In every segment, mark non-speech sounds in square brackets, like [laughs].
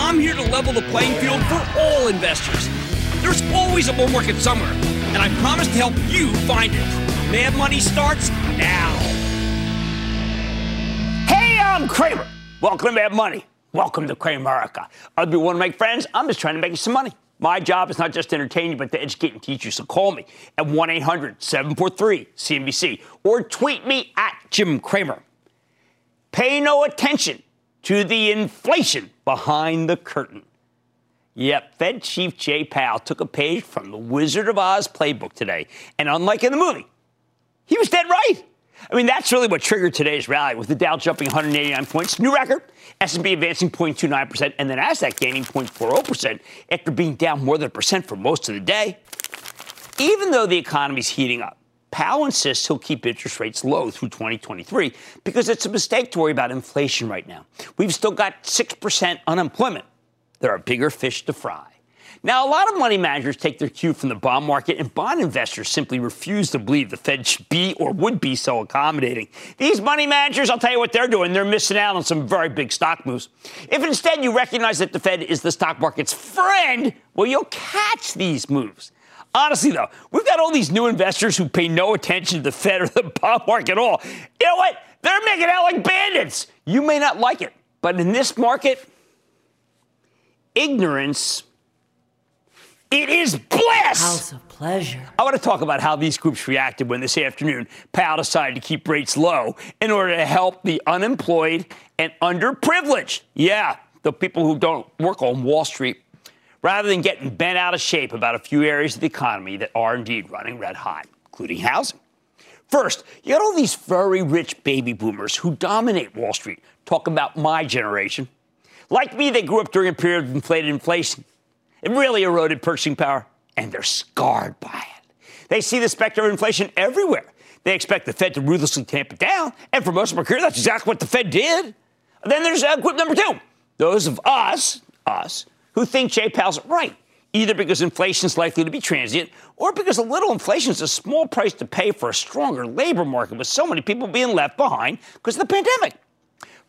I'm here to level the playing field for all investors. There's always a bull market somewhere, and I promise to help you find it. Mad Money starts now. Hey, I'm Cramer. Welcome to Mad Money. Welcome to Cramerica. Other people want to make friends. I'm just trying to make you some money. My job is not just to entertain you, but to educate and teach you. So call me at 1 800 743 CNBC or tweet me at Jim Cramer. Pay no attention to the inflation behind the curtain. Yep, Fed Chief Jay Powell took a page from the Wizard of Oz playbook today. And unlike in the movie, he was dead right. I mean, that's really what triggered today's rally, with the Dow jumping 189 points, new record, S&P advancing 0.29%, and the Nasdaq gaining 0.40% after being down more than a percent for most of the day. Even though the economy's heating up, Powell insists he'll keep interest rates low through 2023 because it's a mistake to worry about inflation right now. We've still got 6% unemployment. There are bigger fish to fry. Now, a lot of money managers take their cue from the bond market, and bond investors simply refuse to believe the Fed should be or would be so accommodating. These money managers, I'll tell you what they're doing. They're missing out on some very big stock moves. If instead you recognize that the Fed is the stock market's friend, well, you'll catch these moves. Honestly, though, we've got all these new investors who pay no attention to the Fed or the [laughs] bond market at all. You know what? They're making out like bandits. You may not like it, but in this market, ignorance it is bliss. House of pleasure. I want to talk about how these groups reacted when this afternoon Powell decided to keep rates low in order to help the unemployed and underprivileged. Yeah, the people who don't work on Wall Street, rather than getting bent out of shape about a few areas of the economy that are indeed running red hot, including housing. First, you got all these very rich baby boomers who dominate Wall Street. Talk about my generation. Like me, they grew up during a period of inflated inflation. It really eroded purchasing power, and they're scarred by it. They see the specter of inflation everywhere. They expect the Fed to ruthlessly tamp it down, and for most of our career, that's exactly what the Fed did. then there's uh, group number two those of us, us, who think Jay Powell's right, either because inflation is likely to be transient or because a little inflation is a small price to pay for a stronger labor market with so many people being left behind because of the pandemic.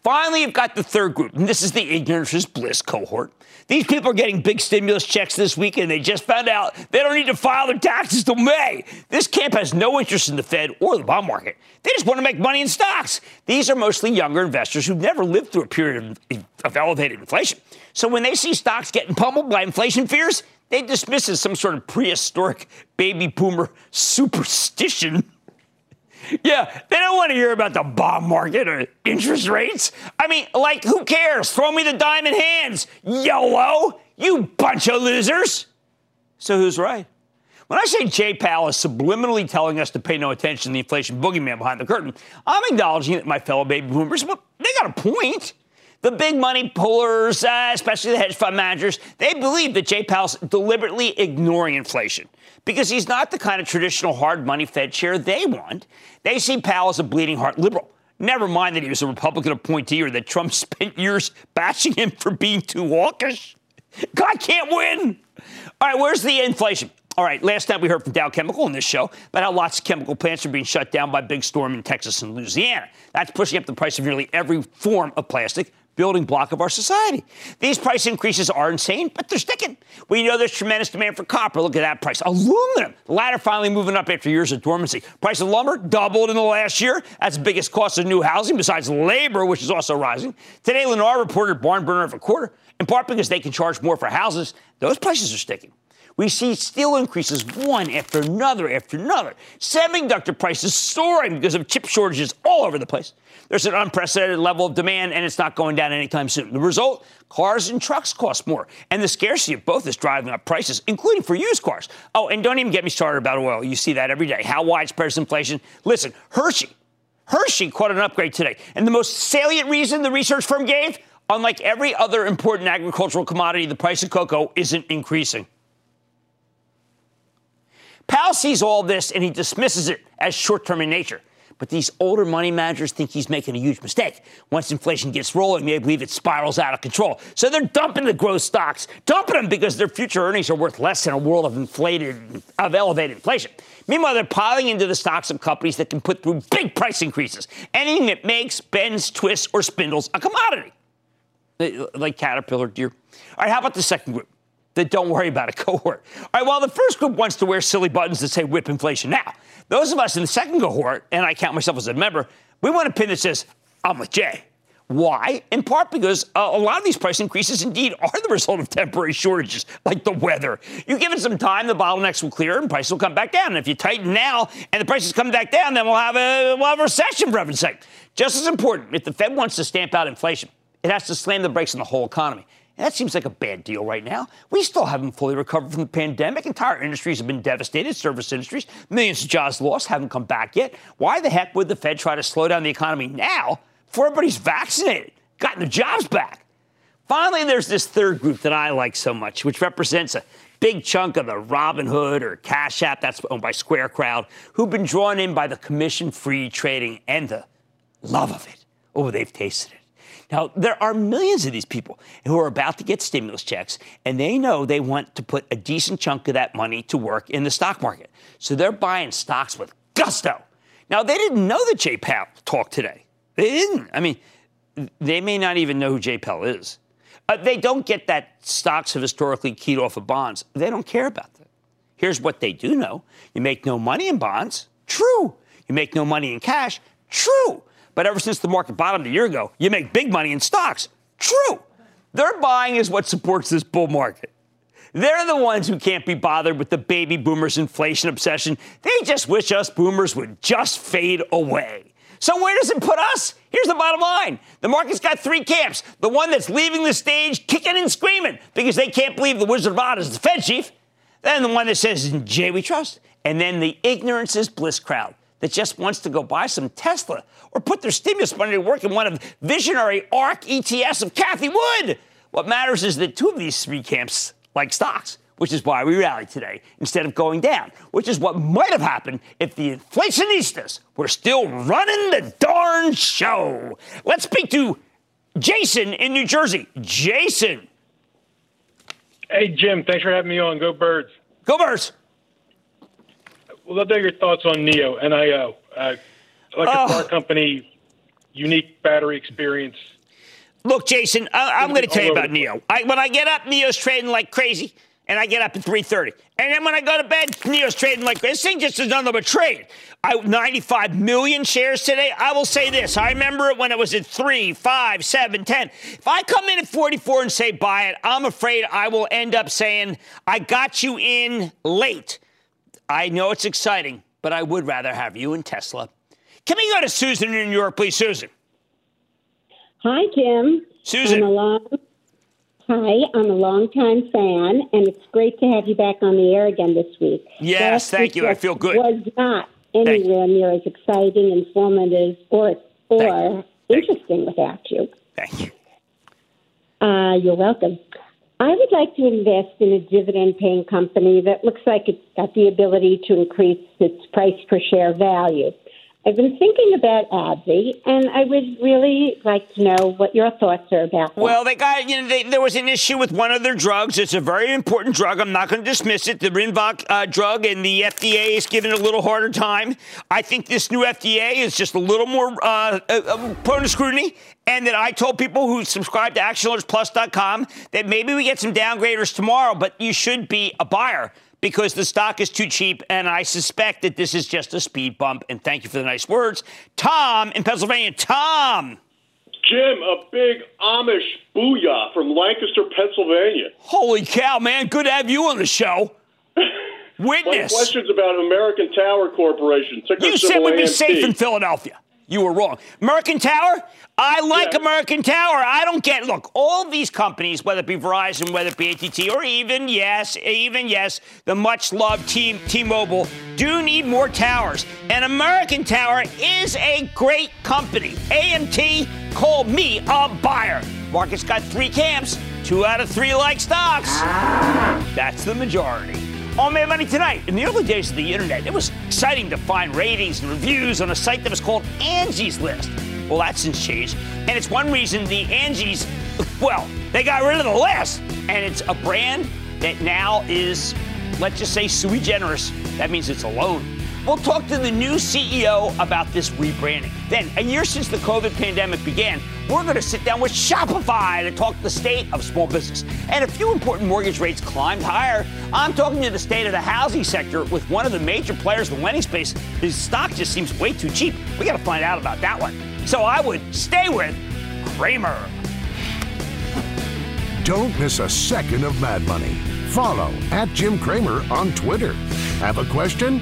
Finally, you've got the third group, and this is the ignorance is bliss cohort. These people are getting big stimulus checks this week, and they just found out they don't need to file their taxes till May. This camp has no interest in the Fed or the bond market. They just want to make money in stocks. These are mostly younger investors who've never lived through a period of, of elevated inflation. So when they see stocks getting pummeled by inflation fears, they dismiss it as some sort of prehistoric baby boomer superstition. [laughs] Yeah, they don't want to hear about the bond market or interest rates. I mean, like, who cares? Throw me the diamond hands, YOLO, you bunch of losers. So who's right? When I say Jay Powell is subliminally telling us to pay no attention to the inflation boogeyman behind the curtain, I'm acknowledging that my fellow baby boomers, well, they got a point. The big money pullers, uh, especially the hedge fund managers, they believe that Jay Powell's deliberately ignoring inflation because he's not the kind of traditional hard money Fed chair they want. They see Powell as a bleeding heart liberal. Never mind that he was a Republican appointee or that Trump [laughs] spent years bashing him for being too hawkish. God can't win. All right, where's the inflation? All right, last night we heard from Dow Chemical on this show about how lots of chemical plants are being shut down by big storm in Texas and Louisiana. That's pushing up the price of nearly every form of plastic, building block of our society. These price increases are insane, but they're sticking. We know there's tremendous demand for copper. Look at that price. Aluminum, the latter finally moving up after years of dormancy. Price of lumber doubled in the last year. That's the biggest cost of new housing besides labor, which is also rising. Today, Lennar reported barn burner of a quarter, in part because they can charge more for houses. Those prices are sticking. We see steel increases one after another after another. Semiconductor prices soaring because of chip shortages all over the place. There's an unprecedented level of demand, and it's not going down anytime soon. The result cars and trucks cost more, and the scarcity of both is driving up prices, including for used cars. Oh, and don't even get me started about oil. You see that every day. How widespread is inflation? Listen, Hershey. Hershey caught an upgrade today. And the most salient reason the research firm gave? Unlike every other important agricultural commodity, the price of cocoa isn't increasing. Powell sees all this and he dismisses it as short term in nature. But these older money managers think he's making a huge mistake. Once inflation gets rolling, they believe it spirals out of control. So they're dumping the growth stocks, dumping them because their future earnings are worth less in a world of inflated, of elevated inflation. Meanwhile, they're piling into the stocks of companies that can put through big price increases. Anything that makes, bends, twists, or spindles a commodity. Like Caterpillar, Deere. All right, how about the second group? That don't worry about a [laughs] cohort. All right, well, the first group wants to wear silly buttons that say whip inflation. Now, those of us in the second cohort, and I count myself as a member, we want a pin that says, I'm with Jay. Why? In part because uh, a lot of these price increases indeed [laughs] are the result of temporary shortages, like the weather. You give it some time, the bottlenecks will clear and prices will come back down. And if you tighten now and the prices come back down, then we'll have a, we'll have a recession for heaven's sake. Just as important, if the Fed wants to stamp out inflation, it has to slam the brakes on the whole economy. And that seems like a bad deal right now. We still haven't fully recovered from the pandemic. Entire industries have been devastated, service industries. Millions of jobs lost, haven't come back yet. Why the heck would the Fed try to slow down the economy now before everybody's vaccinated, gotten their jobs back? Finally, there's this third group that I like so much, which represents a big chunk of the Robinhood or Cash App, that's owned by Square crowd, who've been drawn in by the commission free trading and the love of it. Oh, they've tasted it. Now, there are millions of these people who are about to get stimulus checks, and they know they want to put a decent chunk of that money to work in the stock market. So they're buying stocks with gusto. Now, they didn't know that Jay Powell talked today. They didn't. I mean, they may not even know who Jay Powell is. Uh, they don't get that stocks have historically keyed off of bonds. They don't care about that. Here's what they do know you make no money in bonds. True. You make no money in cash. True. But ever since the market bottomed a year ago, you make big money in stocks. True. Their buying is what supports this bull market. They're the ones who can't be bothered with the baby boomers' inflation obsession. They just wish us boomers would just fade away. So, where does it put us? Here's the bottom line the market's got three camps. The one that's leaving the stage kicking and screaming because they can't believe the Wizard of Oz is the Fed chief. Then the one that says, Jay we trust. And then the ignorance is bliss crowd that just wants to go buy some Tesla or put their stimulus money to work in one of visionary ARC ETFs of Cathie Wood. What matters is that two of these three camps like stocks, which is why we rallied today instead of going down, which is what might have happened if the inflationistas were still running the darn show. Let's speak to Jason in New Jersey. Jason. Hey, Jim. Thanks for having me on. Go Birds. Go Birds. Well, love to your thoughts on Neo NIO. Uh, electric oh. car company, unique battery experience. Look, Jason, I, am going to tell you about NIO. I, when I get up, NIO's trading like crazy, and I get up at 3:30. And then when I go to bed, NIO's trading like crazy. This thing just is another trade. I 95 million shares today. I will say this: I remember it when it was at three, five, seven, ten. If I come in at 44 and say buy it, I'm afraid I will end up saying I got you in late. I know it's exciting, but I would rather have you in Tesla can we go to Susan in New York, please, Susan? Hi, Jim. Susan. I'm a long, hi, I'm a longtime fan, and it's great to have you back on the air again this week. Yes, Last thank you. I feel good. Was not anywhere near as exciting, informative, or or interesting without you. Thank you. Uh, you're welcome. I would like to invest in a dividend paying company that looks like it's got the ability to increase its price per share value. I've been thinking about AbbVie, and I would really like to know what your thoughts are about that. Well, they got, you know, they, there was an issue with one of their drugs. It's a very important drug. I'm not going to dismiss it. The Rinvoq uh, drug, and the FDA is giving it a little harder time. I think this new FDA is just a little more uh, uh, uh, prone to scrutiny. And that I told people who subscribe to ActionAlertsPlus.com that maybe we get some downgraders tomorrow, but you should be a buyer because the stock is too cheap, and I suspect that this is just a speed bump. And thank you for the nice words. Tom in Pennsylvania. Tom. Jim, a big Amish booyah from Lancaster, Pennsylvania. Holy cow, man. Good to have you on the show. [laughs] Witness. questions about American Tower Corporation. You said we'd be safe in Philadelphia. You were wrong. American Tower, I like yeah. American Tower. I don't get look, all these companies, whether it be Verizon, whether it be AT&T, or even yes, even yes, the much loved T T-Mobile, do need more towers. And American Tower is a great company. AMT call me a buyer. Market's got three camps. Two out of three like stocks. Ah. That's the majority. Oh, on Mad Money Tonight, in the early days of the internet, it was exciting to find ratings and reviews on a site that was called Angie's List. Well, that's since changed, and it's one reason the Angie's, [laughs] well, they got rid of the list. And it's a brand that now is, let's just say, sui generis. That means it's alone. We'll talk to the new CEO about this rebranding. Then, a year since the COVID pandemic began, we're going to sit down with Shopify to talk the state of small business. And a few important mortgage rates climbed higher. I'm talking to the state of the housing sector with one of the major players in the lending space. His stock just seems way too cheap. We got to find out about that one. So I would stay with Cramer. Don't miss a second of Mad Money. Follow at Jim Cramer on Twitter. Have a question?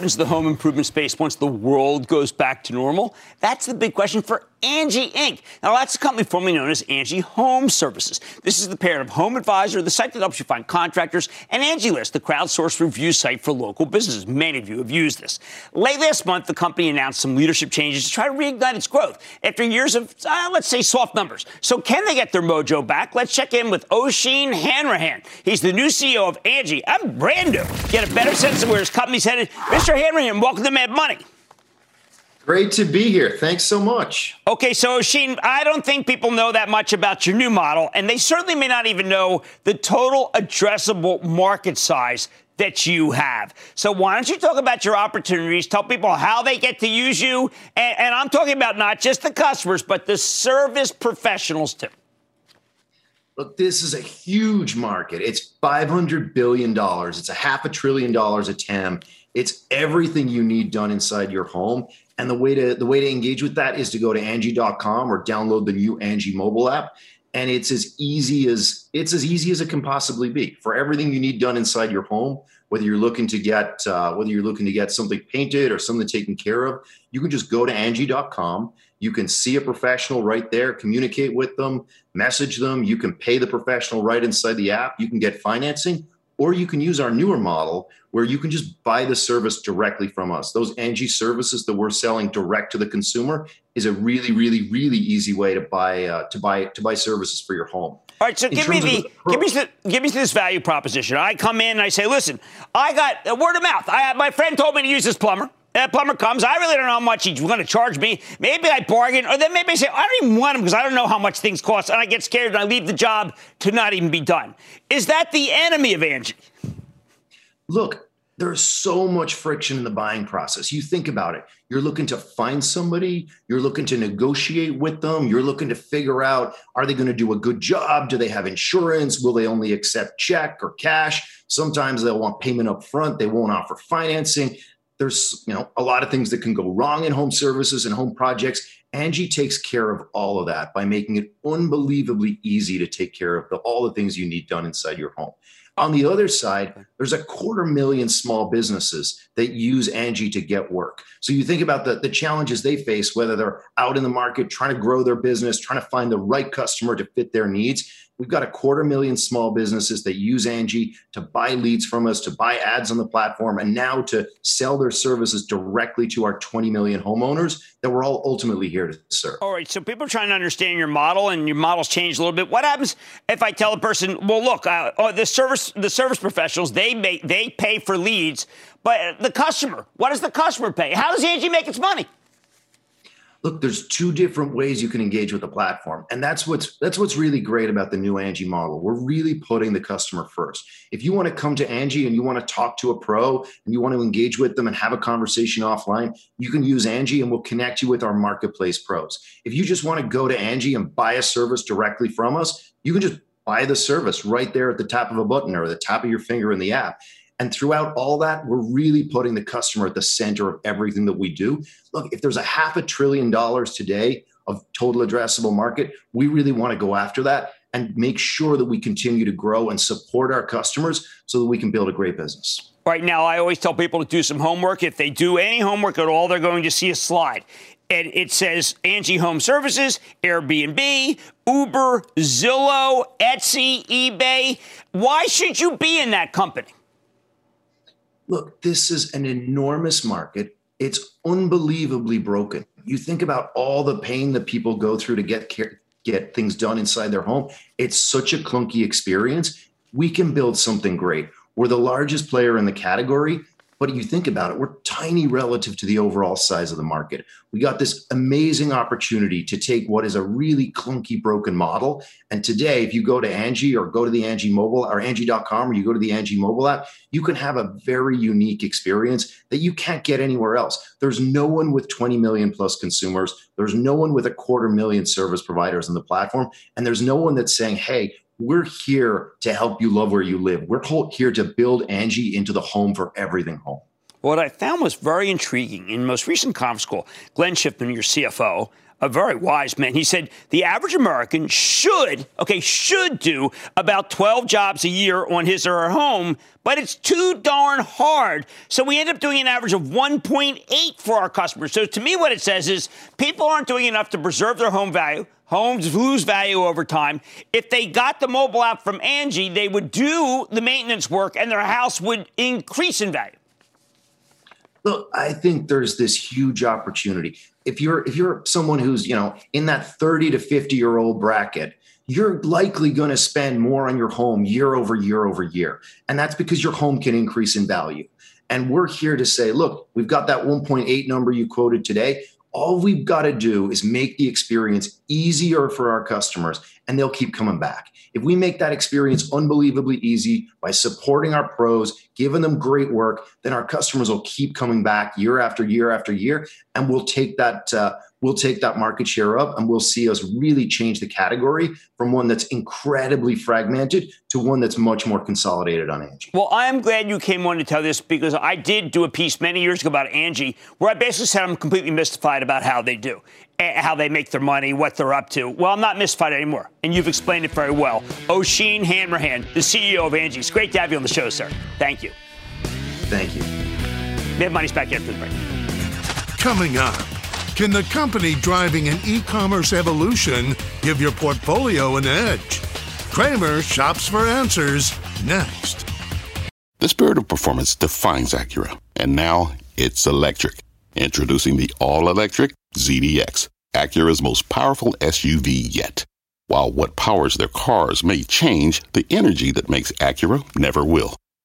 Happens to the home improvement space once the world goes back to normal? That's the big question for Angie Inc. Now, that's a company formerly known as Angie Home Services. This is the parent of Home Advisor, the site that helps you find contractors, and Angie List, the crowdsourced review site for local businesses. Many of you have used this. Late last month, the company announced some leadership changes to try to reignite its growth after years of, uh, let's say, soft numbers. So, can they get their mojo back? Let's check in with Oisin Hanrahan. He's the new CEO of Angie. I'm brand new. Get a better sense of where his company's headed. Mr. Hanrahan, welcome to Mad Money. Great to be here. Thanks so much. Okay, so Oisin, I don't think people know that much about your new model, and they certainly may not even know the total addressable market size that you have. So why don't you talk about your opportunities? Tell people how they get to use you, and, and I'm talking about not just the customers, but the service professionals too. Look, this is a huge market. It's $500 billion. It's a half a trillion dollars a TAM. It's everything you need done inside your home. And the way to the way to engage with that is to go to Angie.com or download the new Angie mobile app. And it's as easy as it's as easy as it can possibly be for everything you need done inside your home. Whether you're looking to get uh, whether you're looking to get something painted or something taken care of, you can just go to Angie.com. You can see a professional right there, communicate with them, message them. You can pay the professional right inside the app. You can get financing, or you can use our newer model where you can just buy the service directly from us. Those Angie services that we're selling direct to the consumer is a really, really, really easy way to buy uh, to buy to buy services for your home. All right, so In give me the, the give me the, give me this value proposition. I come in and I say, listen, I got word of mouth. I my friend told me to use this plumber. That plumber comes. I really don't know how much he's going to charge me. Maybe I bargain, or then maybe I say, I don't even want him because I don't know how much things cost, and I get scared and I leave the job to not even be done. Is that the enemy of Angie? Look, there's so much friction in the buying process. You think about it. You're looking to find somebody, you're looking to negotiate with them, you're looking to figure out are they going to do a good job? Do they have insurance? Will they only accept check or cash? Sometimes they'll want payment up front, they won't offer financing. There's, you know, a lot of things that can go wrong in home services and home projects. Angie takes care of all of that by making it unbelievably easy to take care of the, all the things you need done inside your home. On the other side, there's a quarter million small businesses that use Angie to get work. So you think about the, the challenges they face, whether they're out in the market trying to grow their business, trying to find the right customer to fit their needs. We've got a quarter million small businesses that use Angie to buy leads from us, to buy ads on the platform, and now to sell their services directly to our 20 million homeowners that we're all ultimately here to serve. All right. So people are trying to understand your model, and your model's changed a little bit. What happens if I tell a person, well, look, uh, oh, the service the service professionals they make they pay for leads, but the customer, what does the customer pay? How does Angie make its money? Look there's two different ways you can engage with the platform and that's what's that's what's really great about the new angie model. We're really putting the customer first. If you want to come to angie and you want to talk to a pro and you want to engage with them and have a conversation offline you can use angie and we'll connect you with our marketplace pros. If you just want to go to angie and buy a service directly from us you can just buy the service right there at the top of a button or the top of your finger in the app and throughout all that, we're really putting the customer at the center of everything that we do. Look, if there's a half a trillion dollars today of total addressable market, we really want to go after that and make sure that we continue to grow and support our customers so that we can build a great business. Right now, I always tell people to do some homework. If they do any homework at all, they're going to see a slide. And it says Angie Home Services, Airbnb, Uber, Zillow, Etsy, eBay. Why should you be in that company? Look, this is an enormous market. It's unbelievably broken. You think about all the pain that people go through to get care, get things done inside their home. It's such a clunky experience. We can build something great. We're the largest player in the category. But you think about it, we're tiny relative to the overall size of the market. We got this amazing opportunity to take what is a really clunky, broken model. And today, if you go to Angie or go to the Angie mobile or Angie.com or you go to the Angie mobile app, you can have a very unique experience that you can't get anywhere else. There's no one with 20 million plus consumers. There's no one with a quarter million service providers on the platform. And there's no one that's saying, hey, we're here to help you love where you live. We're here to build Angie into the home for everything home. What I found was very intriguing in most recent conference call, Glenn Schiffman, your CFO, a very wise man. He said the average American should, okay, should do about 12 jobs a year on his or her home, but it's too darn hard. So we end up doing an average of 1.8 for our customers. So to me, what it says is people aren't doing enough to preserve their home value. Homes lose value over time. If they got the mobile app from Angie, they would do the maintenance work and their house would increase in value. Look, I think there's this huge opportunity. If you're if you're someone who's, you know, in that 30 to 50 year old bracket, you're likely going to spend more on your home year over year over year. And that's because your home can increase in value. And we're here to say, look, we've got that 1.8 number you quoted today All we've got to do is make the experience easier for our customers, and they'll keep coming back. If we make that experience unbelievably easy by supporting our pros, giving them great work, then our customers will keep coming back year after year after year, and we'll take that uh, we'll take that market share up, and we'll see us really change the category from one that's incredibly fragmented to one that's much more consolidated on Angie. Well, I am glad you came on to tell this because I did do a piece many years ago about Angie where I basically said I'm completely mystified about how they do eh, how they make their money, what they're up to. Well, I'm not mystified anymore, and you've explained it very well. Oisin Hanrahan, the CEO of Angie. It's great to have you on the show, sir. Thank you. Thank you. Mad Money's back after the break. Coming up, can the company driving an e-commerce evolution give your portfolio an edge? Cramer shops for answers next. The spirit of performance defines Acura, and now it's electric. Introducing the all-electric ZDX, Acura's most powerful SUV yet. While what powers their cars may change, the energy that makes Acura never will.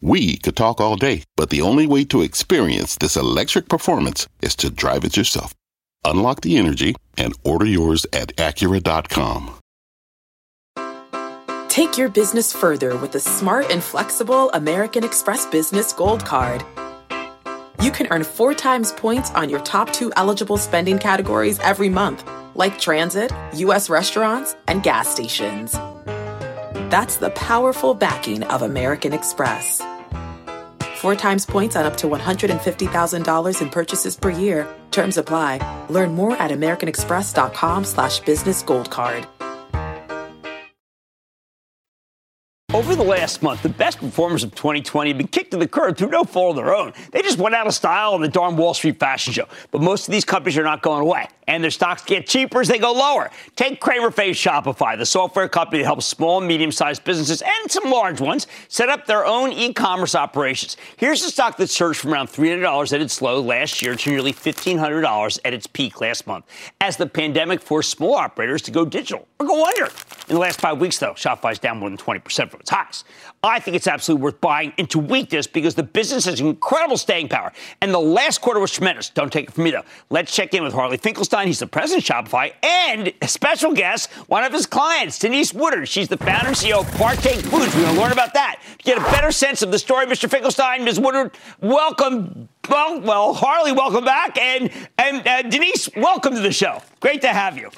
We could talk all day, but the only way to experience this electric performance is to drive it yourself. Unlock the energy and order yours at Acura.com. Take your business further with the smart and flexible American Express Business Gold Card you can earn four times points on your top two eligible spending categories every month, like transit, U.S. restaurants, and gas stations. That's the powerful backing of American Express. Four times points on up to $150,000 in purchases per year. Terms apply. Learn more at americanexpress.com slash business gold card. Over the last month, the best performers of 2020 have been kicked to the curb through no fault of their own. They just went out of style on the darn Wall Street fashion show. But most of these companies are not going away, and their stocks get cheaper as they go lower. Take Cramer Face Shopify, the software company that helps small medium sized businesses and some large ones set up their own e commerce operations. Here's a stock that surged from around $300 at its low last year to nearly $1,500 at its peak last month as the pandemic forced small operators to go digital or go under. In the last five weeks, though, Shopify's down more than 20% from its highs. I think it's absolutely worth buying into weakness because the business has incredible staying power. And the last quarter was tremendous. Don't take it from me, though. Let's check in with Harley Finkelstein. He's the president of Shopify and a special guest, one of his clients, Denise Woodard. She's the founder and CEO of Partake Foods. We're going to learn about that to get a better sense of the story. Mr. Finkelstein, Ms. Woodard, welcome. Well, well, Harley, welcome back. And, and uh, Denise, welcome to the show. Great to have you.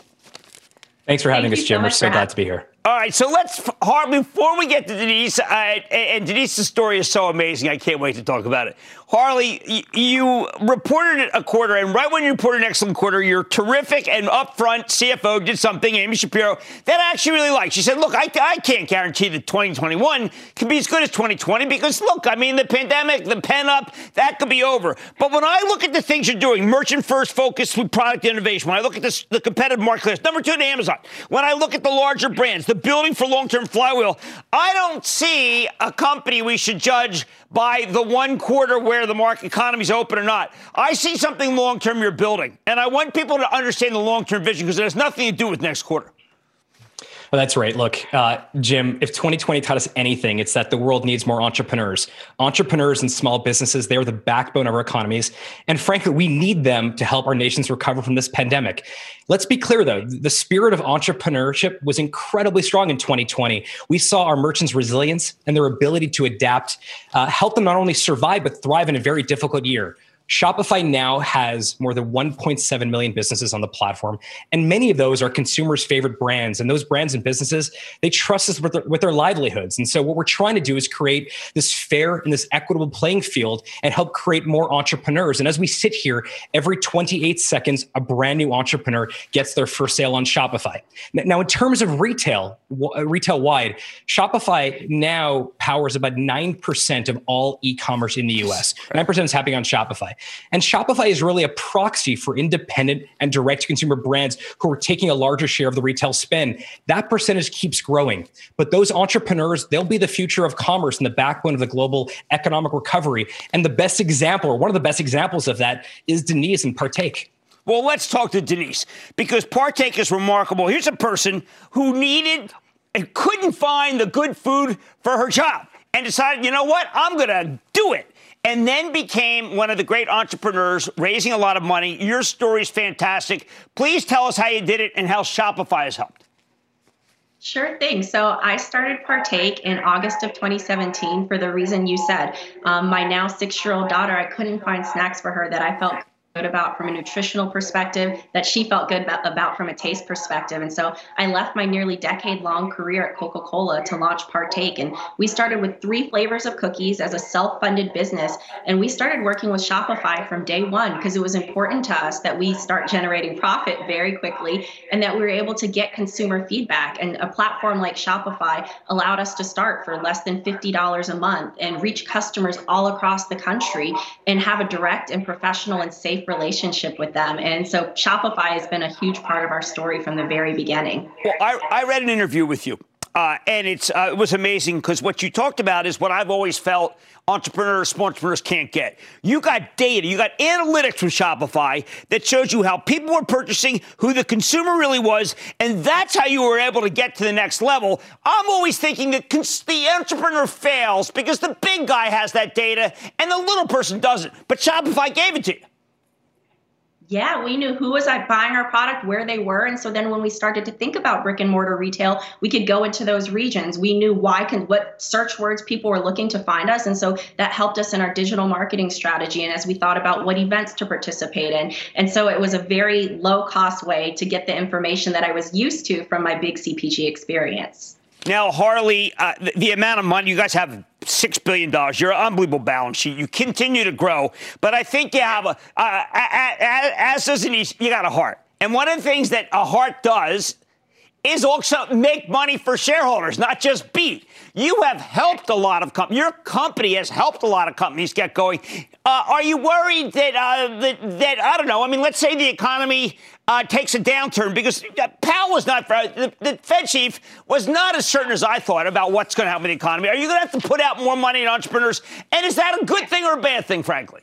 Thanks for having Thank us, Jim. So We're so glad to be here. All right, so let's, Harley, before we get to Denise, uh, and Denise's story is so amazing, I can't wait to talk about it. Harley, you reported a quarter, and right when you reported an excellent quarter, your terrific and upfront CFO did something, Amy Shapiro, that I actually really liked. She said, Look, I, I can't guarantee that 2021 can be as good as 2020 because, look, I mean, the pandemic, the pen up, that could be over. But when I look at the things you're doing, merchant first focus with product innovation, when I look at this, the competitive marketplace, number two to Amazon, when I look at the larger brands, the building for long term flywheel, I don't see a company we should judge by the one quarter where the market economy is open or not. I see something long term you're building, and I want people to understand the long term vision because it has nothing to do with next quarter. Well, that's right. Look, uh, Jim, if 2020 taught us anything, it's that the world needs more entrepreneurs. Entrepreneurs and small businesses, they're the backbone of our economies. And frankly, we need them to help our nations recover from this pandemic. Let's be clear, though, the spirit of entrepreneurship was incredibly strong in 2020. We saw our merchants' resilience and their ability to adapt uh, help them not only survive, but thrive in a very difficult year. Shopify now has more than 1.7 million businesses on the platform, and many of those are consumers' favorite brands. And those brands and businesses, they trust us with their, with their livelihoods. And so, what we're trying to do is create this fair and this equitable playing field and help create more entrepreneurs. And as we sit here, every 28 seconds, a brand new entrepreneur gets their first sale on Shopify. Now, in terms of retail, uh, retail wide, Shopify now powers about 9% of all e commerce in the US. 9% is happening on Shopify. Shopify. And Shopify is really a proxy for independent and direct consumer brands who are taking a larger share of the retail spend. That percentage keeps growing. But those entrepreneurs, they'll be the future of commerce and the backbone of the global economic recovery. And the best example, or one of the best examples of that, is Denise and Partake. Well, let's talk to Denise because Partake is remarkable. Here's a person who needed and couldn't find the good food for her job and decided, you know what, I'm going to do it. And then became one of the great entrepreneurs, raising a lot of money. Your story is fantastic. Please tell us how you did it and how Shopify has helped. Sure thing. So I started Partake in August of 2017 for the reason you said. Um, my now six year old daughter, I couldn't find snacks for her that I felt good about from a nutritional perspective that she felt good about from a taste perspective. And so I left my nearly decade long career at Coca Cola to launch Partake. And we started with three flavors of cookies as a self funded business. And we started working with Shopify from day one because it was important to us that we start generating profit very quickly and that we were able to get consumer feedback. And a platform like Shopify allowed us to start for less than $50 a month and reach customers all across the country and have a direct and professional and safe relationship with them. And so Shopify has been a huge part of our story from the very beginning. Well, I, I read an interview with you. Uh, and it's uh, it was amazing because what you talked about is what I've always felt entrepreneurs, entrepreneurs can't get. You got data, you got analytics from Shopify that shows you how people were purchasing, who the consumer really was, and that's how you were able to get to the next level. I'm always thinking that cons- the entrepreneur fails because the big guy has that data and the little person doesn't. But Shopify gave it to you yeah, we knew who was uh, buying our product, where they were, and so then when we started to think about brick and mortar retail, we could go into those regions. We knew why can what search words people were looking to find us, and so that helped us in our digital marketing strategy and as we thought about what events to participate in. And so it was a very low cost way to get the information that I was used to from my big CPG experience. Now, Harley, uh, the, the, amount of money you guys have six billion dollars. You're an unbelievable balance sheet. You continue to grow, but I think you have a uh, as does Denise. You got a heart, and one of the things that a heart does is also make money for shareholders, not just beat. You have helped a lot of companies. Your company has helped a lot of companies get going. Uh, are you worried that, uh, that, that I don't know? I mean, let's say the economy uh, takes a downturn because Powell was not the, the Fed chief was not as certain as I thought about what's going to happen with the economy. Are you going to have to put out more money in entrepreneurs? And is that a good thing or a bad thing, frankly?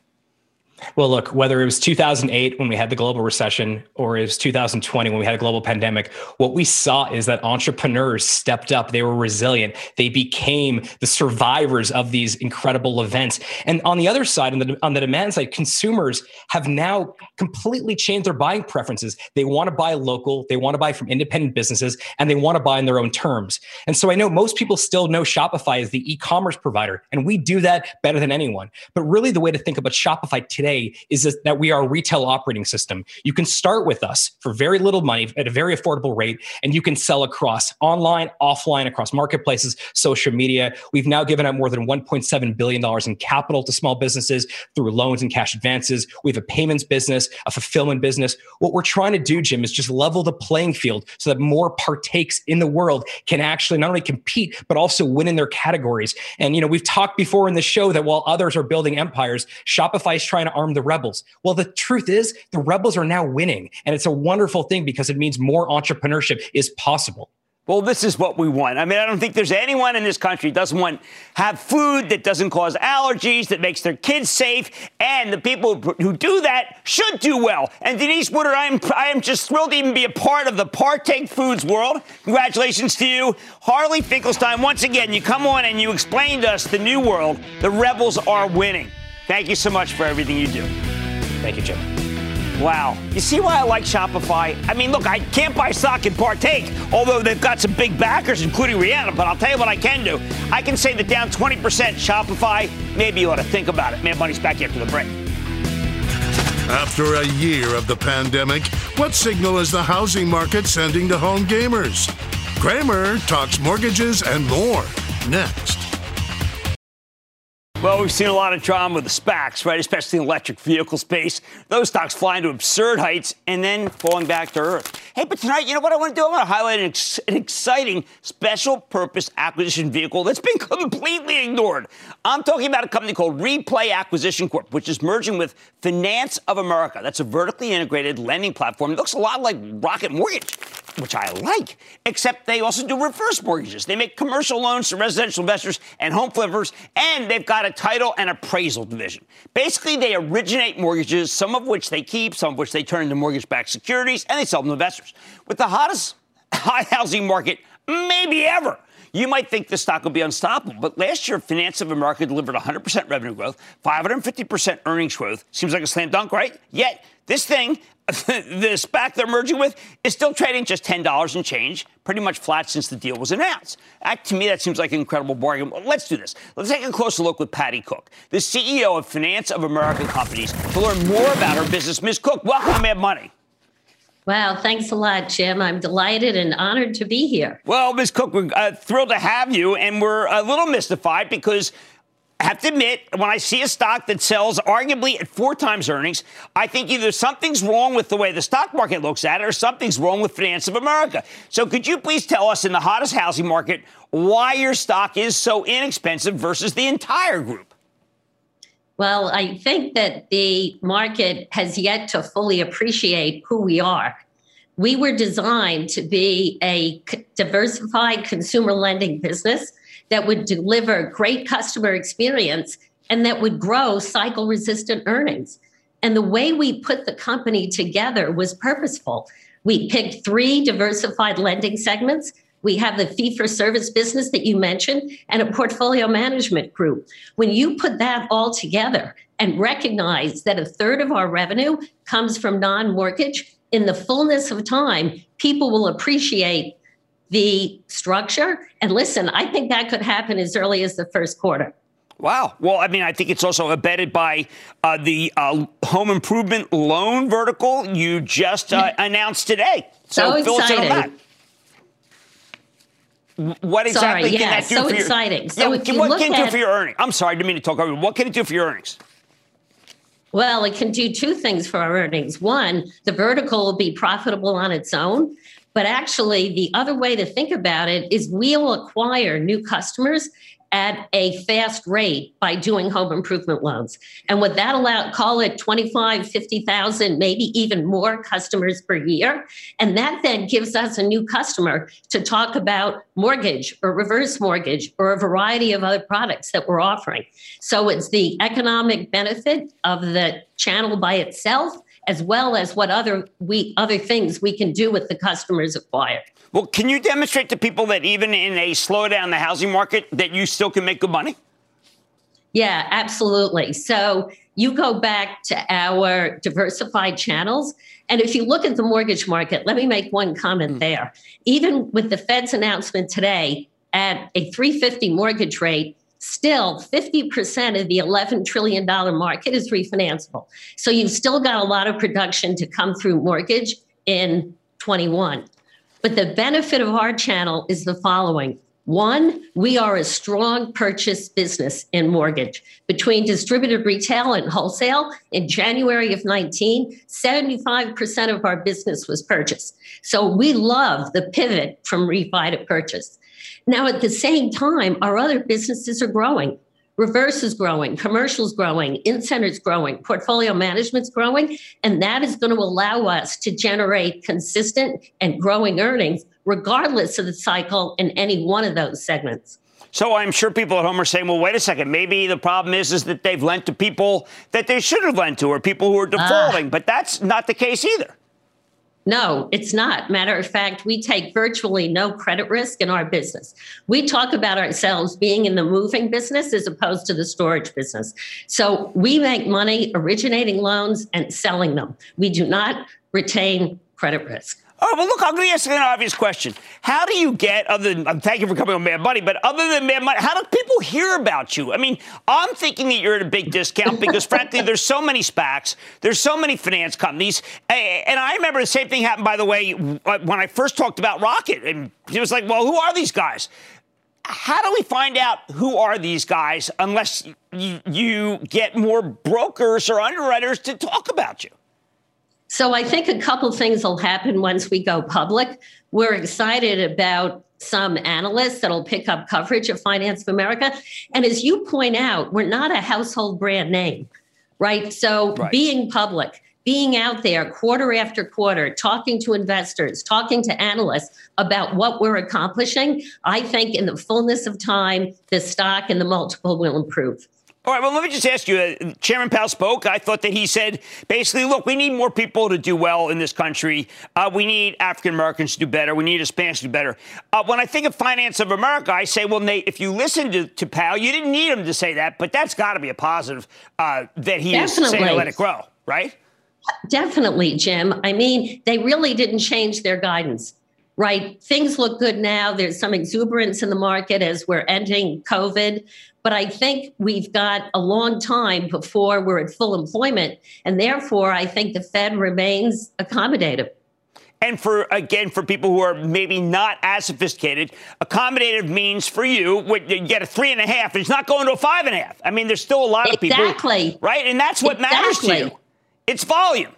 Well, look, whether it was 2008 when we had the global recession or it was 2020 when we had a global pandemic, what we saw is that entrepreneurs stepped up. They were resilient. They became the survivors of these incredible events. And on the other side, on the, on the demand side, consumers have now completely changed their buying preferences. They want to buy local, they want to buy from independent businesses, and they want to buy in their own terms. And so I know most people still know Shopify as the e commerce provider, and we do that better than anyone. But really, the way to think about Shopify today today is that we are a retail operating system. You can start with us for very little money at a very affordable rate, and you can sell across online, offline, across marketplaces, social media. We've now given out more than $1.7 billion in capital to small businesses through loans and cash advances. We have a payments business, a fulfillment business. What we're trying to do, Jim, is just level the playing field so that more partakes in the world can actually not only compete, but also win in their categories. And, you know, we've talked before in the show that while others are building empires, Shopify is trying to arm the rebels. Well, the truth is, the rebels are now winning. And it's a wonderful thing because it means more entrepreneurship is possible. Well, this is what we want. I mean, I don't think there's anyone in this country doesn't want have food that doesn't cause allergies, that makes their kids safe, and the people who do that should do well. And Denise Woodard, I am I am just thrilled to even be a part of the Partake Foods world. Congratulations to you, Harley Finkelstein. Once again, you come on and you explain to us the new world. The rebels are winning. Thank you so much for everything you do. Thank you, Jim. Wow. You see why I like Shopify? I mean, look, I can't buy stock and partake, although they've got some big backers, including Rihanna, but I'll tell you what I can do. I can say that down 20% Shopify, maybe you ought to think about it. Man, money's back after the break. After a year of the pandemic, what signal is the housing market sending to home gamers? Cramer talks mortgages and more next. Well, we've seen a lot of drama with the SPACs, right? Especially in electric vehicle space. Those stocks flying to absurd heights and then falling back to earth. Hey, but tonight, you know what I want to do? I want to highlight an, ex- an exciting special purpose acquisition vehicle that's been [laughs] completely ignored. I'm talking about a company called Replay Acquisition Corp, which is merging with Finance of America. That's a vertically integrated lending platform. It looks a lot like Rocket Mortgage which I like, except they also do reverse mortgages. They make commercial loans to residential investors and home flippers, and they've got a title and appraisal division. Basically, they originate mortgages, some of which they keep, some of which they turn into mortgage backed securities, and they sell them to investors. With the hottest [laughs] high housing market maybe ever. You might think the stock will be unstoppable, but last year, Finance of America delivered 100% revenue growth, 550% earnings growth. Seems like a slam dunk, right? Yet, this thing, [laughs] the SPAC they're merging with, is still trading just $10 and change, pretty much flat since the deal was announced. That, to me, that seems like an incredible bargain. Let's do this. Let's take a closer look with Patty Cook, the CEO of Finance of America Companies, to learn more about her business. Ms. Cook, welcome to Mad Money. Wow, thanks a lot, Jim. I'm delighted and honored to be here. Well, Ms. Cook, we're uh, thrilled to have you, and we're a little mystified because I have to admit, when I see a stock that sells arguably at four times earnings, I think either something's wrong with the way the stock market looks at it or something's wrong with Finance of America. So, could you please tell us in the hottest housing market why your stock is so inexpensive versus the entire group? Well, I think that the market has yet to fully appreciate who we are. We were designed to be a diversified consumer lending business that would deliver great customer experience and that would grow cycle resistant earnings. And the way we put the company together was purposeful. We picked three diversified lending segments we have the fee for service business that you mentioned and a portfolio management group. When you put that all together and recognize that a third of our revenue comes from non mortgage, in the fullness of time, people will appreciate the structure. And listen, I think that could happen as early as the first quarter. Wow. Well, I mean, I think it's also abetted by uh, the uh, home improvement loan vertical you just uh, [laughs] announced today. So, so exciting what exactly sorry, can yeah, that do so for exciting. Your, so yeah, if you what can it do for your earnings? I'm sorry, I didn't mean to talk over you. What can it do for your earnings? Well, it can do two things for our earnings. One, the vertical will be profitable on its own. But actually, the other way to think about it is we'll acquire new customers at a fast rate by doing home improvement loans. And would that allow, call it 25, 50,000, maybe even more customers per year? And that then gives us a new customer to talk about mortgage or reverse mortgage or a variety of other products that we're offering. So it's the economic benefit of the channel by itself as well as what other we other things we can do with the customers acquired. Well, can you demonstrate to people that even in a slowdown in the housing market, that you still can make good money? Yeah, absolutely. So you go back to our diversified channels. And if you look at the mortgage market, let me make one comment mm. there. Even with the Fed's announcement today at a 350 mortgage rate, still 50% of the $11 trillion market is refinanceable. So you've still got a lot of production to come through mortgage in 21. But the benefit of our channel is the following. One, we are a strong purchase business in mortgage. Between distributed retail and wholesale, in January of 19, 75% of our business was purchase. So we love the pivot from refi to purchase. Now, at the same time, our other businesses are growing. Reverse is growing, commercials growing, in centers growing, portfolio management's growing, and that is going to allow us to generate consistent and growing earnings regardless of the cycle in any one of those segments. So I'm sure people at home are saying, well, wait a second. Maybe the problem is, is that they've lent to people that they should have lent to or people who are defaulting. Uh, but that's not the case either. No, it's not. Matter of fact, we take virtually no credit risk in our business. We talk about ourselves being in the moving business as opposed to the storage business. So we make money originating loans and selling them. We do not retain credit risk. Oh, well, look, I'm going to ask an obvious question. How do you get, other than, um, thank you for coming on Mad Money, but other than Mad Money, how do people hear about you? I mean, I'm thinking that you're at a big discount because, [laughs] frankly, there's so many SPACs, there's so many finance companies. And I remember the same thing happened, by the way, uh, when I first talked about Rocket. And it was like, well, who are these guys? how do we find out who are these guys unless you, you get more brokers or underwriters to talk about you? So I think a couple things will happen once we go public. We're excited about some analysts that'll pick up coverage of Finance of America. And as you point out, we're not a household brand name, right? So right. being public, being out there quarter after quarter, talking to investors, talking to analysts about what we're accomplishing, I think in the fullness of time, the stock and the multiple will improve. All right, well, let me just ask you. Uh, Chairman Powell spoke. I thought that he said basically, look, we need more people to do well in this country. Uh, we need African Americans to do better. We need Hispanics to do better. Uh, when I think of finance of America, I say, well, Nate, if you listen to, to Powell, you didn't need him to say that, but that's got to be a positive uh, that he Definitely. is saying to let it grow, right? Definitely, Jim. I mean, they really didn't change their guidance right? Things look good now. There's some exuberance in the market as we're ending COVID. But I think we've got a long time before we're at full employment. And therefore, I think the Fed remains accommodative. And for again, for people who are maybe not as sophisticated, accommodative means for you, you get a three and a half. It's not going to a five and a half. I mean, there's still a lot of people, exactly, right? And that's what exactly. matters to you. It's volume,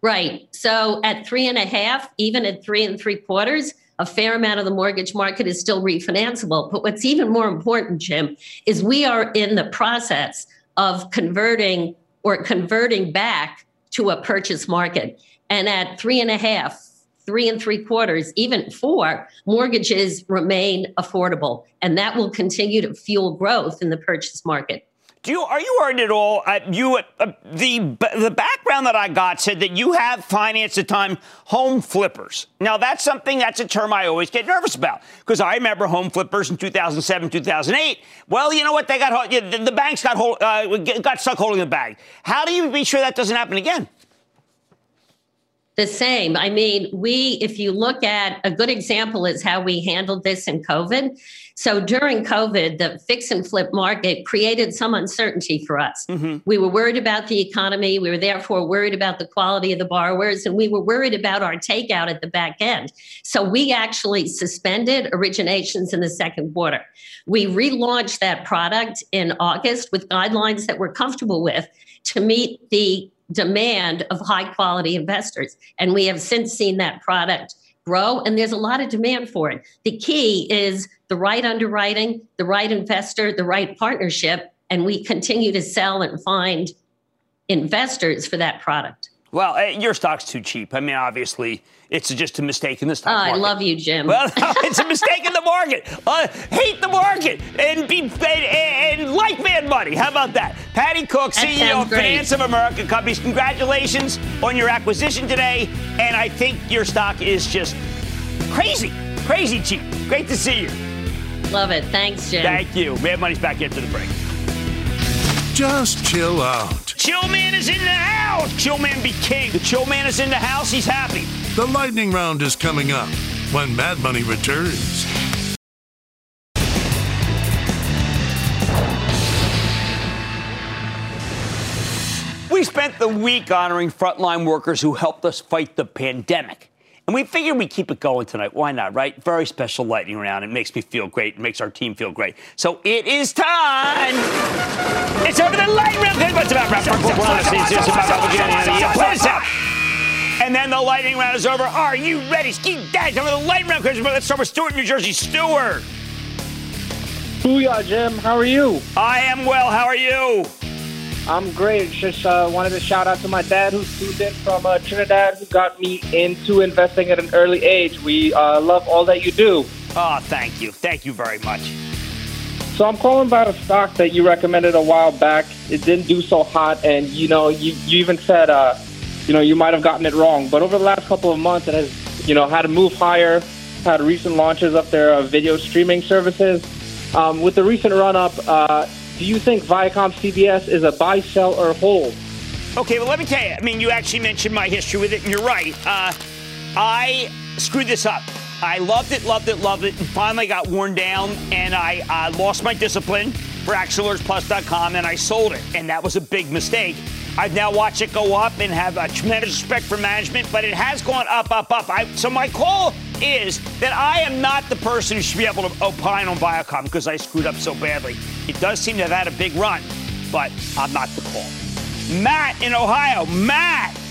right? So at three and a half, even at three and three quarters, a fair amount of the mortgage market is still refinanceable. But what's even more important, Jim, is we are in the process of converting or converting back to a purchase market. And at three and a half, three and three quarters, even four, mortgages remain affordable. And that will continue to fuel growth in the purchase market. Do you are you worried at all? Uh, you uh, the the background that I got said that you have financed at time home flippers. Now that's something that's a term I always get nervous about because I remember home flippers in 2007, 2008. Well, you know what? They got the, the banks got hold, uh, got stuck holding the bag. How do you be sure that doesn't happen again? The same. I mean, we, if you look at a good example, is how we handled this in COVID. So during COVID, the fix and flip market created some uncertainty for us. Mm-hmm. We were worried about the economy. We were therefore worried about the quality of the borrowers, and we were worried about our takeout at the back end. So we actually suspended originations in the second quarter. We relaunched that product in August with guidelines that we're comfortable with to meet the demand of high quality investors. And we have since seen that product grow, and there's a lot of demand for it. The key is the right underwriting, the right investor, the right partnership, and we continue to sell and find investors for that product. Well, uh, your stock's too cheap. I mean, obviously, it's just a mistake in the stock market. I love you, Jim. Well, [laughs] [laughs] it's a mistake in the market. Uh, hate the market and be and, and, like Mad Money. How about that? Patty Cook, that CEO of Finance of America Companies. Congratulations on your acquisition today. And I think your stock is just crazy, crazy cheap. Great to see you. Love it. Thanks, Jim. Thank you. Mad Money's back into the break. Just chill out. Chill Man is in the house. Chill Man be king. The Chill Man is in the house. He's happy. The lightning round is coming up when Mad Money returns. We spent the week honoring frontline workers who helped us fight the pandemic. And we figured we'd keep it going tonight. Why not, right? Very special lightning round. It makes me feel great. It makes our team feel great. So it is time. It's over the lightning round. What's about wrapping us? It's just about and then the lightning round is over. Are you ready? Ski dash over the lightning round. Let's start with Stuart, New Jersey. Stuart. Booyah, Jim. How are you? I am well. How are you? I'm great. Just uh, wanted to shout out to my dad who's tuned in from uh, Trinidad who got me into investing at an early age. We uh, love all that you do. Oh, thank you. Thank you very much. So I'm calling about a stock that you recommended a while back. It didn't do so hot, and you know, you, you even said, uh, you know, you might have gotten it wrong. But over the last couple of months, it has, you know, had to move higher. Had recent launches of their uh, video streaming services. Um, with the recent run up, uh, do you think Viacom CBS is a buy, sell, or hold? Okay, well, let me tell you. I mean, you actually mentioned my history with it, and you're right. Uh, I screwed this up. I loved it, loved it, loved it, and finally got worn down, and I uh, lost my discipline for ActionAlertsPlus.com, and I sold it, and that was a big mistake. I've now watched it go up and have a tremendous respect for management, but it has gone up, up, up. I, so my call is that I am not the person who should be able to opine on Viacom because I screwed up so badly. It does seem to have had a big run, but I'm not the call. Matt in Ohio. Matt.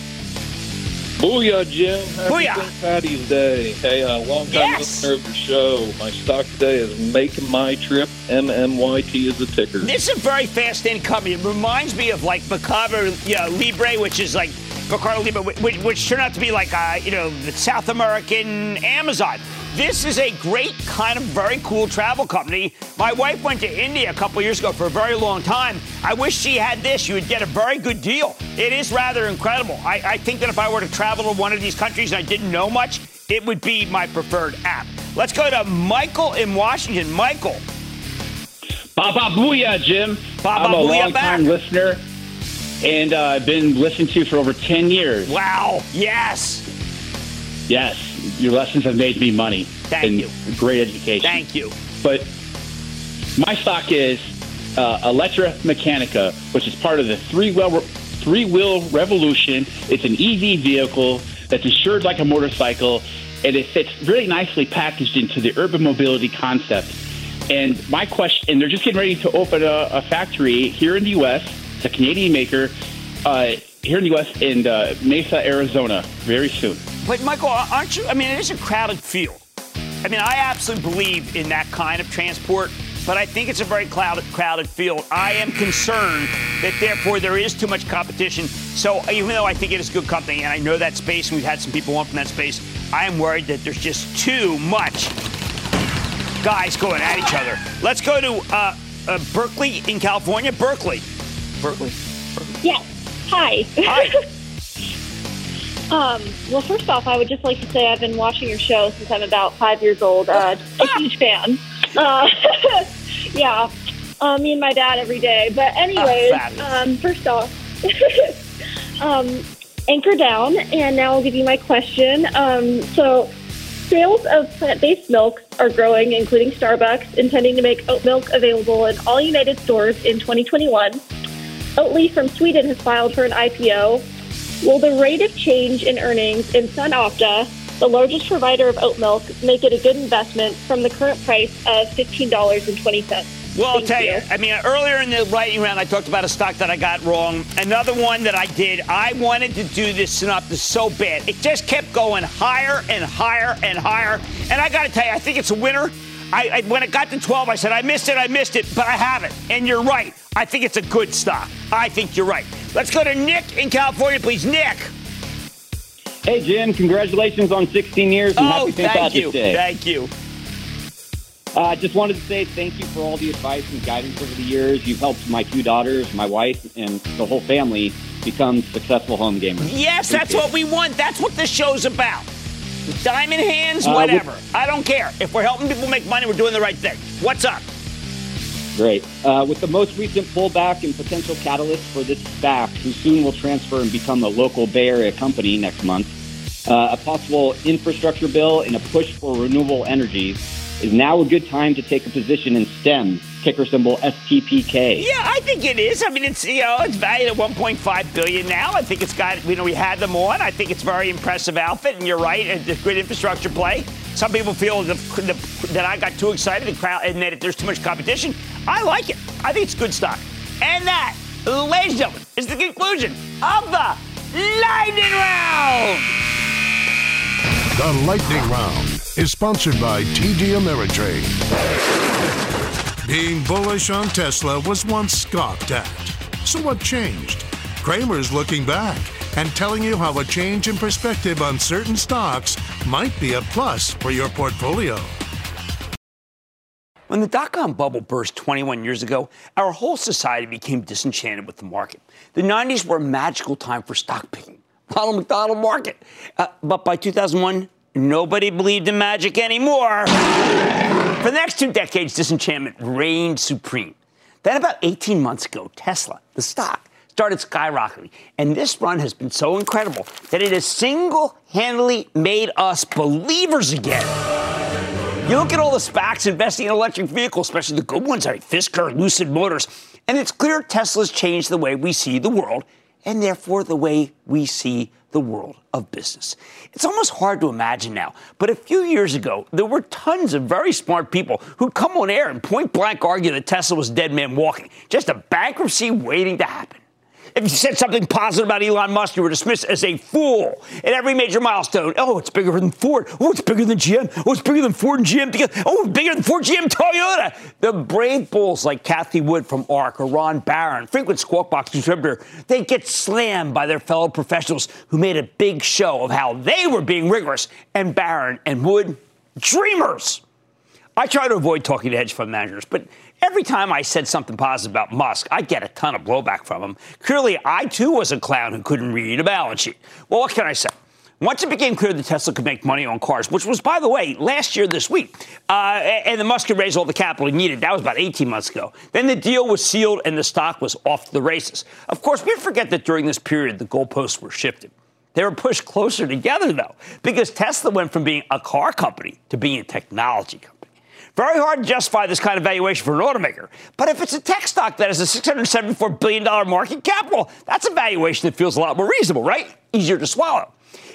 Booyah, Jim. Happy Booyah. Patty's Day. Hey, uh, long time Yes. listener of the show. My stock today is Make my trip. MMYT is the ticker. This is a very fast incoming. It reminds me of like Macabre you know, Libre, which is like Mercado Libre, which, which turned out to be like, uh, you know, the South American Amazon. This is a great kind of very cool travel company. My wife went to India a couple years ago for a very long time. I wish she had this. You would get a very good deal. It is rather incredible. I, I think that if I were to travel to one of these countries and I didn't know much, it would be my preferred app. Let's go to Michael in Washington. Michael. Baba Booyah, Jim. Baba I'm a Booyah long time listener, and uh, I've been listening to you for over 10 years. Wow. Yes. Yes. Your lessons have made me money. Thank and you. Great education. Thank you. But my stock is uh, Electra Mechanica, which is part of the three wheel three wheel revolution. It's an EV vehicle that's insured like a motorcycle, and it fits really nicely packaged into the urban mobility concept. And my question, and they're just getting ready to open a, a factory here in the U.S. It's a Canadian maker uh, here in the U.S. in uh, Mesa, Arizona, very soon. But Michael, aren't you? I mean, it is a crowded field. I mean, I absolutely believe in that kind of transport, but I think it's a very crowded, crowded field. I am concerned that therefore there is too much competition. So even though I think it is a good company, and I know that space, and we've had some people on from that space, I am worried that there's just too much guys going at each other. Let's go to uh, uh, Berkeley in California. Berkeley. Berkeley. Yes. Hi. Hi. [laughs] um, well, first off, I would just like to say I've been watching your show since I'm about five years old. Uh, a huge fan. Uh, [laughs] yeah. Uh, me and my dad every day. But anyways, fabulous. um, first off, [laughs] um, anchor down, and now I'll give you my question. Um, so, sales of plant-based milks are growing, including Starbucks, intending to make oat milk available in all United stores in 2021. Oatly from Sweden has filed for an IPO. Will the rate of change in earnings in SunOpta, the largest provider of oat milk, make it a good investment from the current price of $15.20? Well, I'll tell you. I mean, earlier in the lightning round, I talked about a stock that I got wrong. Another one that I did. I wanted to do this synopsis so bad. It just kept going higher and higher and higher. And I got to tell you, I think it's a winner. I, I, when it got to 12, I said, I missed it, I missed it, but I haven't. And you're right. I think it's a good stock. I think you're right. Let's go to Nick in California, please. Nick. Hey, Jim, congratulations on 16 years and Oh, happy St. thank Patrick's you. Day. Thank you. I uh, just wanted to say thank you for all the advice and guidance over the years. You've helped my two daughters, my wife, and the whole family become successful home gamers. Yes, that's what we want. That's what this show's about. Diamond hands, Uh, whatever. I don't care. If we're helping people make money, we're doing the right thing. What's up? Great. Uh, with the most recent pullback and potential catalyst for this SPAC, who soon will transfer and become a local Bay Area company next month, uh, a possible infrastructure bill, and a push for renewable energy, is now a good time to take a position in STEM, ticker symbol STPK. Yeah, I think it is. I mean, it's you know, it's valued at 1.5 billion now. I think it's got you know, we had them on. I think it's very impressive outfit, and you're right, it's a good infrastructure play. Some people feel the, the, that I got too excited and, crowd, and that there's too much competition. I like it. I think it's good stock. And that, ladies and gentlemen, is the conclusion of the lightning round. The Lightning Round is sponsored by TD Ameritrade. Being bullish on Tesla was once scoffed at. So what changed? Cramer's looking back and telling you how a change in perspective on certain stocks might be a plus for your portfolio. When the dot com bubble burst 21 years ago, our whole society became disenchanted with the market. The 90s were a magical time for stock picking. Ronald McDonald market. Uh, but by 2001, nobody believed in magic anymore. For the next two decades, disenchantment reigned supreme. Then, about 18 months ago, Tesla, the stock, started skyrocketing. And this run has been so incredible that it has single handedly made us believers again. You look at all the SPACs investing in electric vehicles, especially the good ones like Fisker, Lucid Motors, and it's clear Tesla's changed the way we see the world and therefore the way we see the world of business. It's almost hard to imagine now, but a few years ago, there were tons of very smart people who'd come on air and point blank argue that Tesla was dead man walking, just a bankruptcy waiting to happen. If you said something positive about Elon Musk, you were dismissed as a fool at every major milestone. Oh, it's bigger than Ford. Oh, it's bigger than GM. Oh, it's bigger than Ford and GM. Oh, bigger than Ford, GM, Toyota. The brave bulls like Cathie Wood from ARK or Ron Baron, frequent Squawk Box contributor, they get slammed by their fellow professionals who made a big show of how they were being rigorous. And Baron and Wood, dreamers. I try to avoid talking to hedge fund managers, but Every time I said something positive about Musk, I'd get a ton of blowback from him. Clearly, I too was a clown who couldn't read a balance sheet. Well, what can I say? Once it became clear that Tesla could make money on cars, which was, by the way, last year this week, uh, and the Musk could raise all the capital he needed, that was about 18 months ago. Then the deal was sealed and the stock was off the races. Of course, we forget that during this period, the goalposts were shifted. They were pushed closer together, though, because Tesla went from being a car company to being a technology company. Very hard to justify this kind of valuation for an automaker. But if it's a tech stock that has a $674 billion market capital, that's a valuation that feels a lot more reasonable, right? Easier to swallow.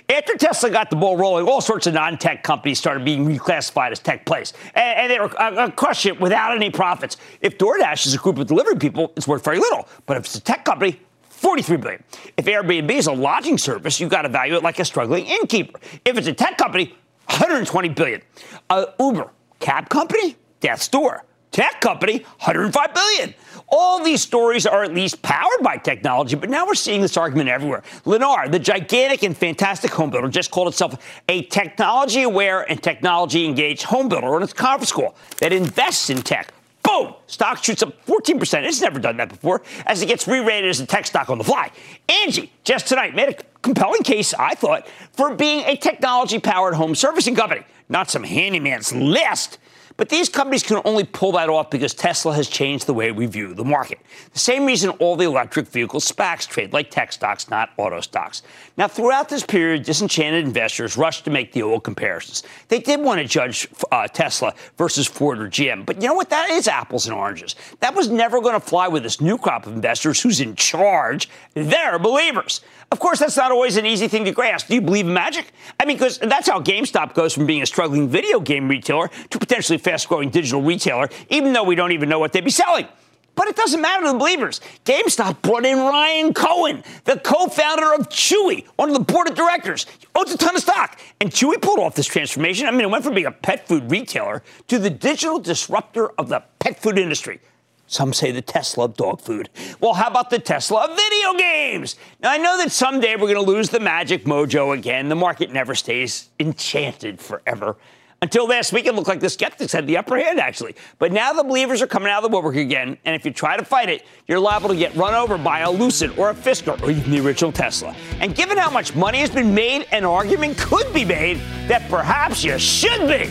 After Tesla got the ball rolling, all sorts of non tech companies started being reclassified as tech plays. And, and they were uh, uh, crushing it without any profits. If DoorDash is a group of delivery people, it's worth very little. But if it's a tech company, 43 billion. If Airbnb is a lodging service, you've got to value it like a struggling innkeeper. If it's a tech company, 120 billion. Uh, Uber, Cab company, death's door. Tech company, 105 billion. All these stories are at least powered by technology, but now we're seeing this argument everywhere. Lennar, the gigantic and fantastic home builder, just called itself a technology aware and technology engaged home builder on its conference call that invests in tech. Boom! Stock shoots up 14%. It's never done that before as it gets re rated as a tech stock on the fly. Angi, just tonight, made a compelling case, I thought, for being a technology powered home servicing company not some handyman's list. But these companies can only pull that off because Tesla has changed the way we view the market. The same reason all the electric vehicle SPACs trade like tech stocks, not auto stocks. Now, throughout this period, disenchanted investors rushed to make the old comparisons. They did want to judge uh, Tesla versus Ford or GM, but you know what? That is apples and oranges. That was never going to fly with this new crop of investors who's in charge. They're believers. Of course, that's not always an easy thing to grasp. Do you believe in magic? I mean, because that's how GameStop goes from being a struggling video game retailer to potentially fast growing digital retailer, even though we don't even know what they'd be selling. But it doesn't matter to the believers. GameStop brought in Ryan Cohen, the co-founder of Chewy, one of the board of directors. He owns a ton of stock. And Chewy pulled off this transformation. I mean, it went from being a pet food retailer to the digital disruptor of the pet food industry. Some say the Tesla of dog food. Well, how about the Tesla of video games? Now, I know that someday we're going to lose the magic mojo again. The market never stays enchanted forever. Until last week, it looked like the skeptics had the upper hand, actually. But now the believers are coming out of the woodwork again, and if you try to fight it, you're liable to get run over by a Lucid or a Fisker or even the original Tesla. And given how much money has been made, an argument could be made that perhaps you should be.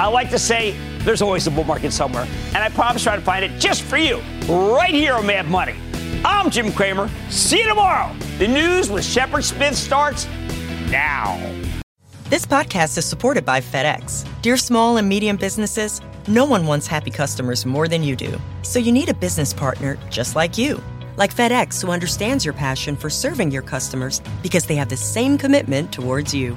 I like to say there's always a bull market somewhere, and I promise to find it just for you, right here on Mad Money. I'm Jim Cramer. See you tomorrow. The news with Shepard Smith starts now. This podcast is supported by FedEx. Dear small and medium businesses, no one wants happy customers more than you do. So you need a business partner just like you. Like FedEx, who understands your passion for serving your customers because they have the same commitment towards you.